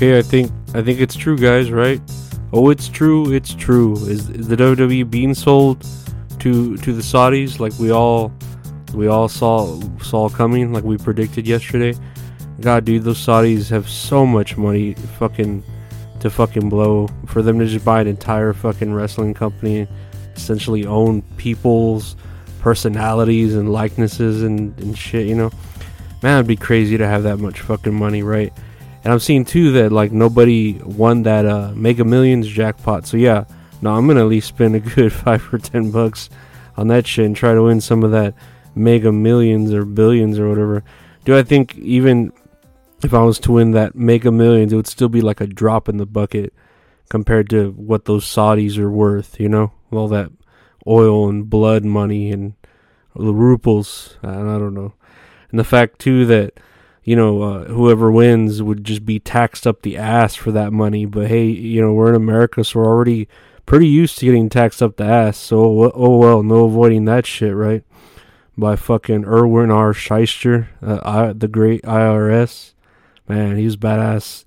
Okay, I think I think it's true, guys. Right? Oh, it's true. It's true. Is, is the WWE being sold to to the Saudis like we all we all saw saw coming, like we predicted yesterday? God, dude, those Saudis have so much money, fucking to fucking blow for them to just buy an entire fucking wrestling company, essentially own people's personalities and likenesses and, and shit. You know, man, it'd be crazy to have that much fucking money, right? And I'm seeing too that like nobody won that uh, Mega Millions jackpot. So yeah, no, I'm gonna at least spend a good five or ten bucks on that shit and try to win some of that Mega Millions or Billions or whatever. Do I think even if I was to win that Mega Millions, it would still be like a drop in the bucket compared to what those Saudis are worth? You know, all that oil and blood money and the ruples. I don't know, and the fact too that you know, uh, whoever wins would just be taxed up the ass for that money. But hey, you know, we're in America, so we're already pretty used to getting taxed up the ass. So, oh well, no avoiding that shit, right? By fucking Irwin R. Schyster, uh, I, the great IRS. Man, he was badass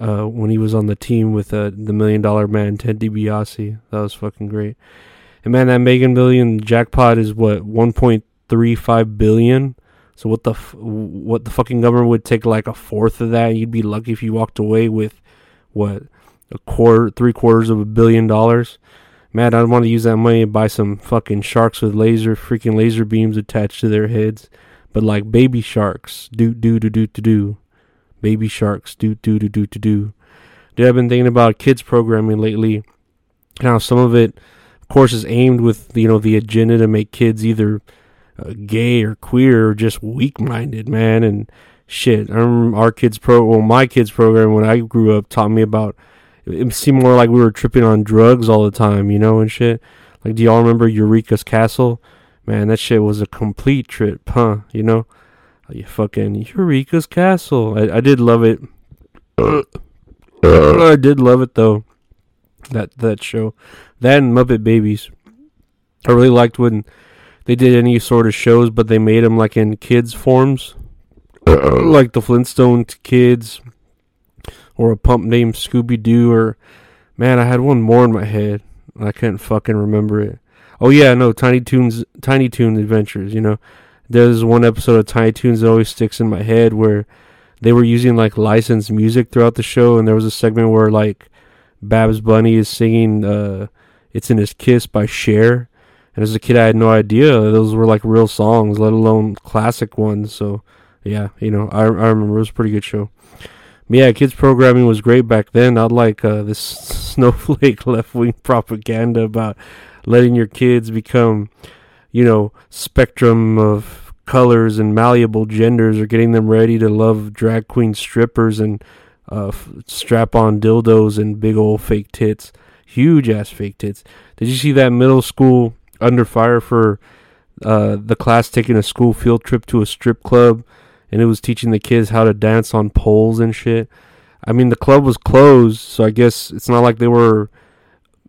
uh, when he was on the team with uh, the Million Dollar Man, Ted DiBiase. That was fucking great. And man, that Mega Million jackpot is what 1.35 billion. So what the f- what the fucking government would take like a fourth of that? You'd be lucky if you walked away with what a quarter, three quarters of a billion dollars. Man, I'd want to use that money to buy some fucking sharks with laser freaking laser beams attached to their heads, but like baby sharks, do do do do do do, baby sharks, do do do do do do. Dude, I've been thinking about kids programming lately. Now, some of it, of course, is aimed with you know the agenda to make kids either gay or queer or just weak minded, man. And shit, I remember our kids' pro, well, my kids' program when I grew up taught me about. It seemed more like we were tripping on drugs all the time, you know, and shit. Like, do y'all remember Eureka's Castle? Man, that shit was a complete trip, huh? You know, you fucking Eureka's Castle. I, I did love it. I did love it though. That that show, that and Muppet Babies. I really liked when they did any sort of shows, but they made them like in kids forms, like the Flintstone kids, or a pup named Scooby Doo, or man, I had one more in my head. and I couldn't fucking remember it. Oh yeah, no, Tiny Toons, Tiny Toon Adventures. You know, there's one episode of Tiny Toons that always sticks in my head where they were using like licensed music throughout the show, and there was a segment where like Babs Bunny is singing uh, "It's in His Kiss" by Cher, and as a kid, I had no idea those were like real songs, let alone classic ones. So, yeah, you know, I, I remember it was a pretty good show. But yeah, kids programming was great back then. Not like uh, this snowflake left wing propaganda about letting your kids become, you know, spectrum of colors and malleable genders, or getting them ready to love drag queen strippers and uh, strap on dildos and big old fake tits, huge ass fake tits. Did you see that middle school under fire for uh, the class taking a school field trip to a strip club, and it was teaching the kids how to dance on poles and shit. I mean, the club was closed, so I guess it's not like they were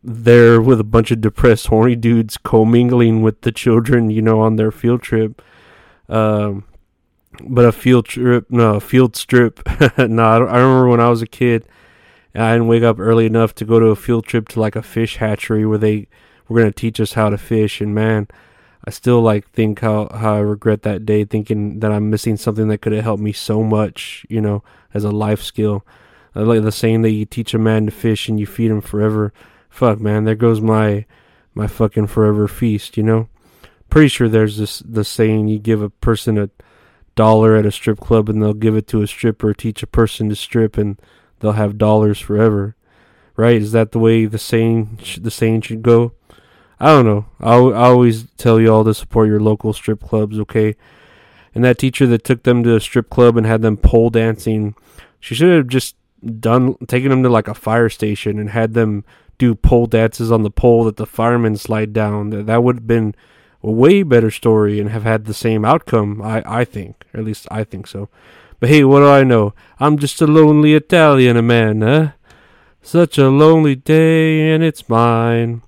there with a bunch of depressed, horny dudes commingling with the children, you know, on their field trip. Um, but a field trip, no, a field strip. no, I, I remember when I was a kid, I didn't wake up early enough to go to a field trip to like a fish hatchery where they were gonna teach us how to fish. And man, I still like think how how I regret that day, thinking that I'm missing something that could have helped me so much, you know, as a life skill. I like the saying that you teach a man to fish and you feed him forever. Fuck, man, there goes my my fucking forever feast, you know. Pretty sure there's this the saying you give a person a dollar at a strip club and they'll give it to a stripper, teach a person to strip, and they'll have dollars forever. Right? Is that the way the saying the saying should go? I don't know. I, I always tell you all to support your local strip clubs, okay? And that teacher that took them to a strip club and had them pole dancing, she should have just done taken them to like a fire station and had them do pole dances on the pole that the firemen slide down. That would have been a way better story and have had the same outcome, I, I think. Or at least I think so. But hey, what do I know? I'm just a lonely Italian man, eh? Such a lonely day and it's mine.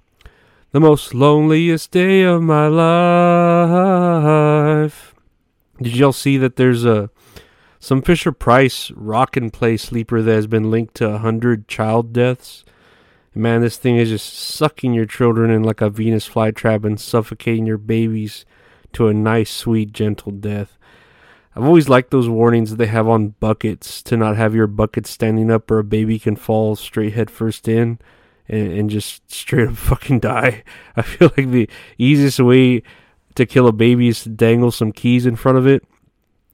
The most loneliest day of my life. Did y'all see that there's a some Fisher Price rock and play sleeper that has been linked to a hundred child deaths? Man, this thing is just sucking your children in like a Venus flytrap and suffocating your babies to a nice, sweet, gentle death. I've always liked those warnings that they have on buckets to not have your bucket standing up or a baby can fall straight head first in and, and just straight up fucking die. I feel like the easiest way to kill a baby is to dangle some keys in front of it.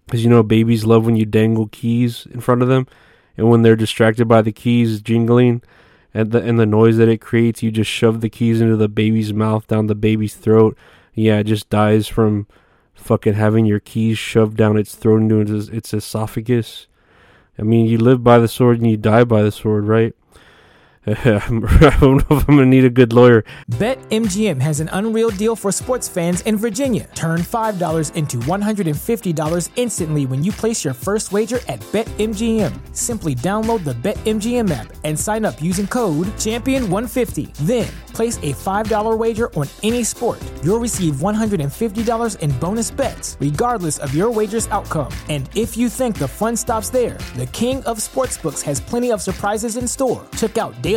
Because you know, babies love when you dangle keys in front of them. And when they're distracted by the keys jingling, and the and the noise that it creates, you just shove the keys into the baby's mouth, down the baby's throat. Yeah, it just dies from fucking having your keys shoved down its throat into its, its esophagus. I mean, you live by the sword and you die by the sword, right? I don't know if I'm gonna need a good lawyer. BetMGM has an unreal deal for sports fans in Virginia. Turn $5 into $150 instantly when you place your first wager at BetMGM. Simply download the BetMGM app and sign up using code Champion150. Then place a $5 wager on any sport. You'll receive $150 in bonus bets, regardless of your wager's outcome. And if you think the fun stops there, the King of Sportsbooks has plenty of surprises in store. Check out daily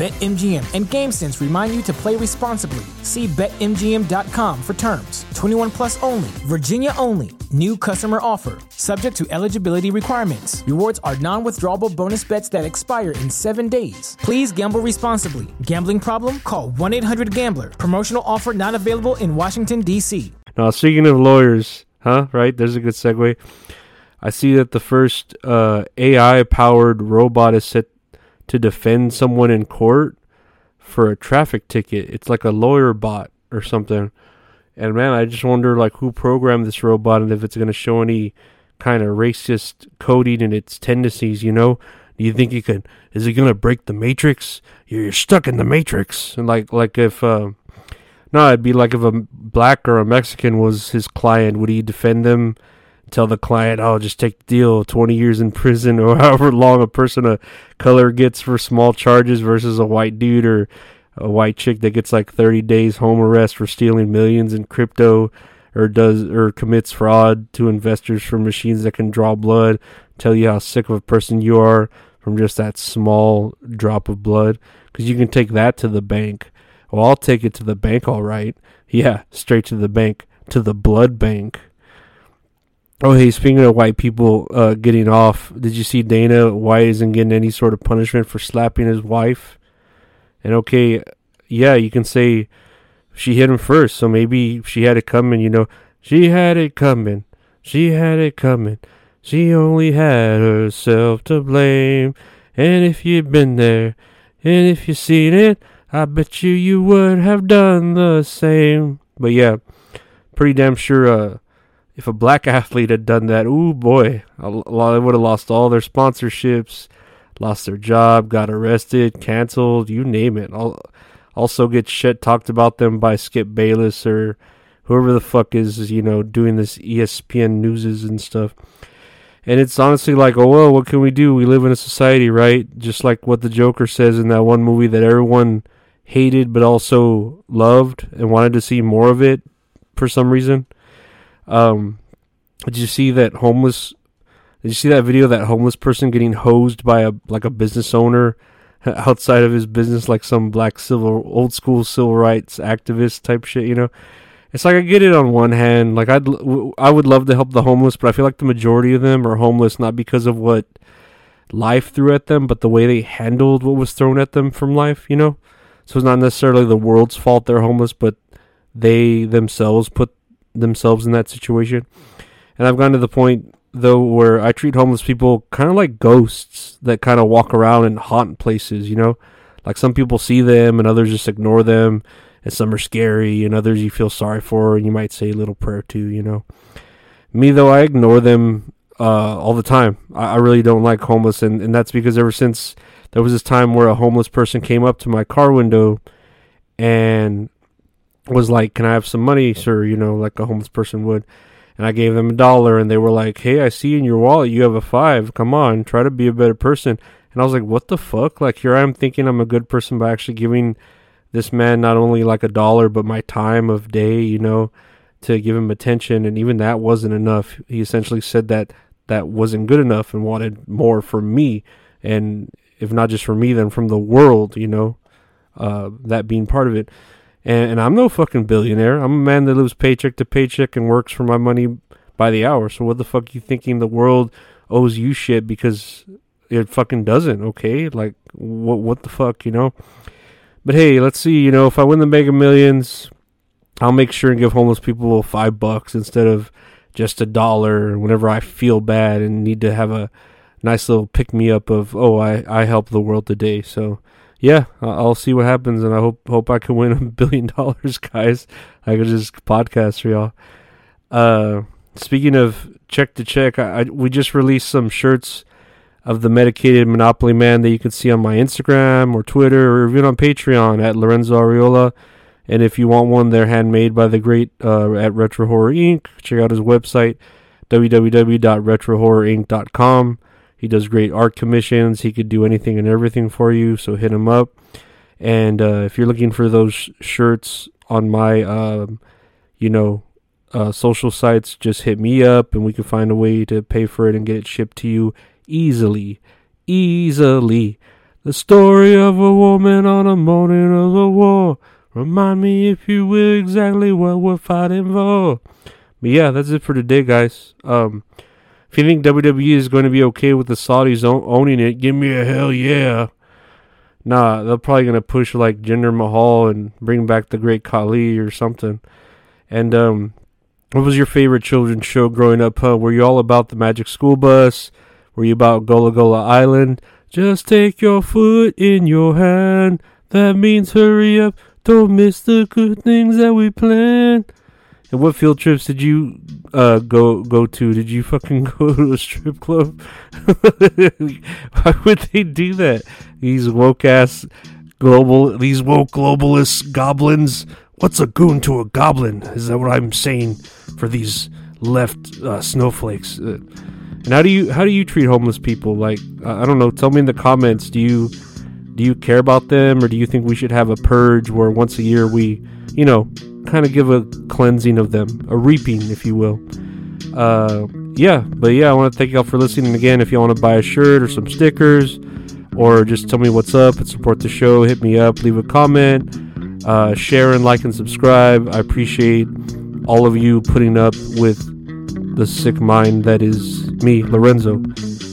BetMGM and GameSense remind you to play responsibly. See BetMGM.com for terms. 21 plus only, Virginia only. New customer offer. Subject to eligibility requirements. Rewards are non withdrawable bonus bets that expire in seven days. Please gamble responsibly. Gambling problem? Call 1 800 Gambler. Promotional offer not available in Washington, D.C. Now, speaking of lawyers, huh? Right? There's a good segue. I see that the first uh, AI powered robot is set to defend someone in court for a traffic ticket. It's like a lawyer bot or something. And man, I just wonder like who programmed this robot and if it's going to show any kind of racist coding in its tendencies, you know? Do you think it could is it going to break the matrix? You're stuck in the matrix. And like like if uh no, it'd be like if a black or a Mexican was his client, would he defend them tell the client, "Oh, just take the deal, 20 years in prison or however long a person of color gets for small charges versus a white dude or a white chick that gets like 30 days home arrest for stealing millions in crypto or does or commits fraud to investors for machines that can draw blood, tell you how sick of a person you are from just that small drop of blood because you can take that to the bank. Well, I'll take it to the bank all right. Yeah, straight to the bank, to the blood bank. Oh, hey, speaking of white people uh, getting off, did you see Dana White isn't getting any sort of punishment for slapping his wife? And okay, yeah, you can say she hit him first, so maybe she had it coming, you know. She had it coming. She had it coming. She only had herself to blame. And if you'd been there, and if you'd seen it, I bet you you would have done the same. But yeah, pretty damn sure uh, if a black athlete had done that, ooh boy, a lot they would have lost all their sponsorships, lost their job, got arrested, canceled, you name it. Also get shit talked about them by Skip Bayless or whoever the fuck is, you know, doing this ESPN newses and stuff. And it's honestly like, oh well, what can we do? We live in a society, right? Just like what the Joker says in that one movie that everyone hated but also loved and wanted to see more of it for some reason. Um, did you see that homeless? Did you see that video of that homeless person getting hosed by a like a business owner outside of his business, like some black civil old school civil rights activist type shit? You know, it's like I get it on one hand, like I'd I would love to help the homeless, but I feel like the majority of them are homeless not because of what life threw at them, but the way they handled what was thrown at them from life. You know, so it's not necessarily the world's fault they're homeless, but they themselves put themselves in that situation. And I've gotten to the point though where I treat homeless people kind of like ghosts that kind of walk around and haunt places, you know? Like some people see them and others just ignore them and some are scary and others you feel sorry for and you might say a little prayer to, you know. Me though, I ignore them uh, all the time. I, I really don't like homeless and, and that's because ever since there was this time where a homeless person came up to my car window and was like, Can I have some money, sir? You know, like a homeless person would. And I gave them a dollar and they were like, Hey, I see in your wallet you have a five. Come on, try to be a better person. And I was like, What the fuck? Like here I am thinking I'm a good person by actually giving this man not only like a dollar but my time of day, you know, to give him attention and even that wasn't enough. He essentially said that that wasn't good enough and wanted more from me and if not just from me then from the world, you know, uh, that being part of it. And, and I'm no fucking billionaire. I'm a man that lives paycheck to paycheck and works for my money by the hour. So what the fuck you thinking the world owes you shit because it fucking doesn't, okay? Like what what the fuck, you know? But hey, let's see, you know, if I win the Mega Millions, I'll make sure and give homeless people five bucks instead of just a dollar whenever I feel bad and need to have a nice little pick me up of oh I I helped the world today. So yeah, I'll see what happens, and I hope hope I can win a billion dollars, guys. I could just podcast for y'all. Uh, speaking of check to check, I, I we just released some shirts of the medicated Monopoly Man that you can see on my Instagram or Twitter or even on Patreon at Lorenzo Ariola. And if you want one, they're handmade by the great uh, at Retro Horror Inc. Check out his website, www.retrohorrorinc.com. He does great art commissions. He could do anything and everything for you, so hit him up. And uh, if you're looking for those shirts on my, um, you know, uh, social sites, just hit me up and we can find a way to pay for it and get it shipped to you easily. Easily. The story of a woman on a morning of the war. Remind me, if you will, exactly what we're fighting for. But yeah, that's it for today, guys. Um, if you think WWE is going to be okay with the Saudis owning it, give me a hell yeah. Nah, they're probably going to push like Jinder Mahal and bring back the Great Khali or something. And um, what was your favorite children's show growing up? Huh? Were you all about the Magic School Bus? Were you about Gullah Gullah Island? Just take your foot in your hand. That means hurry up. Don't miss the good things that we plan. And what field trips did you uh, go go to? Did you fucking go to a strip club? Why would they do that? These woke ass global, these woke globalist goblins. What's a goon to a goblin? Is that what I'm saying for these left uh, snowflakes? Uh, and how do you how do you treat homeless people? Like I don't know. Tell me in the comments. Do you do you care about them, or do you think we should have a purge where once a year we, you know, kind of give a cleansing of them, a reaping, if you will? Uh, yeah. But yeah, I want to thank y'all for listening again. If you want to buy a shirt or some stickers, or just tell me what's up and support the show, hit me up, leave a comment, uh, share and like and subscribe. I appreciate all of you putting up with the sick mind that is me, Lorenzo.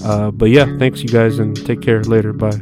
Uh, but yeah, thanks you guys and take care. Later. Bye.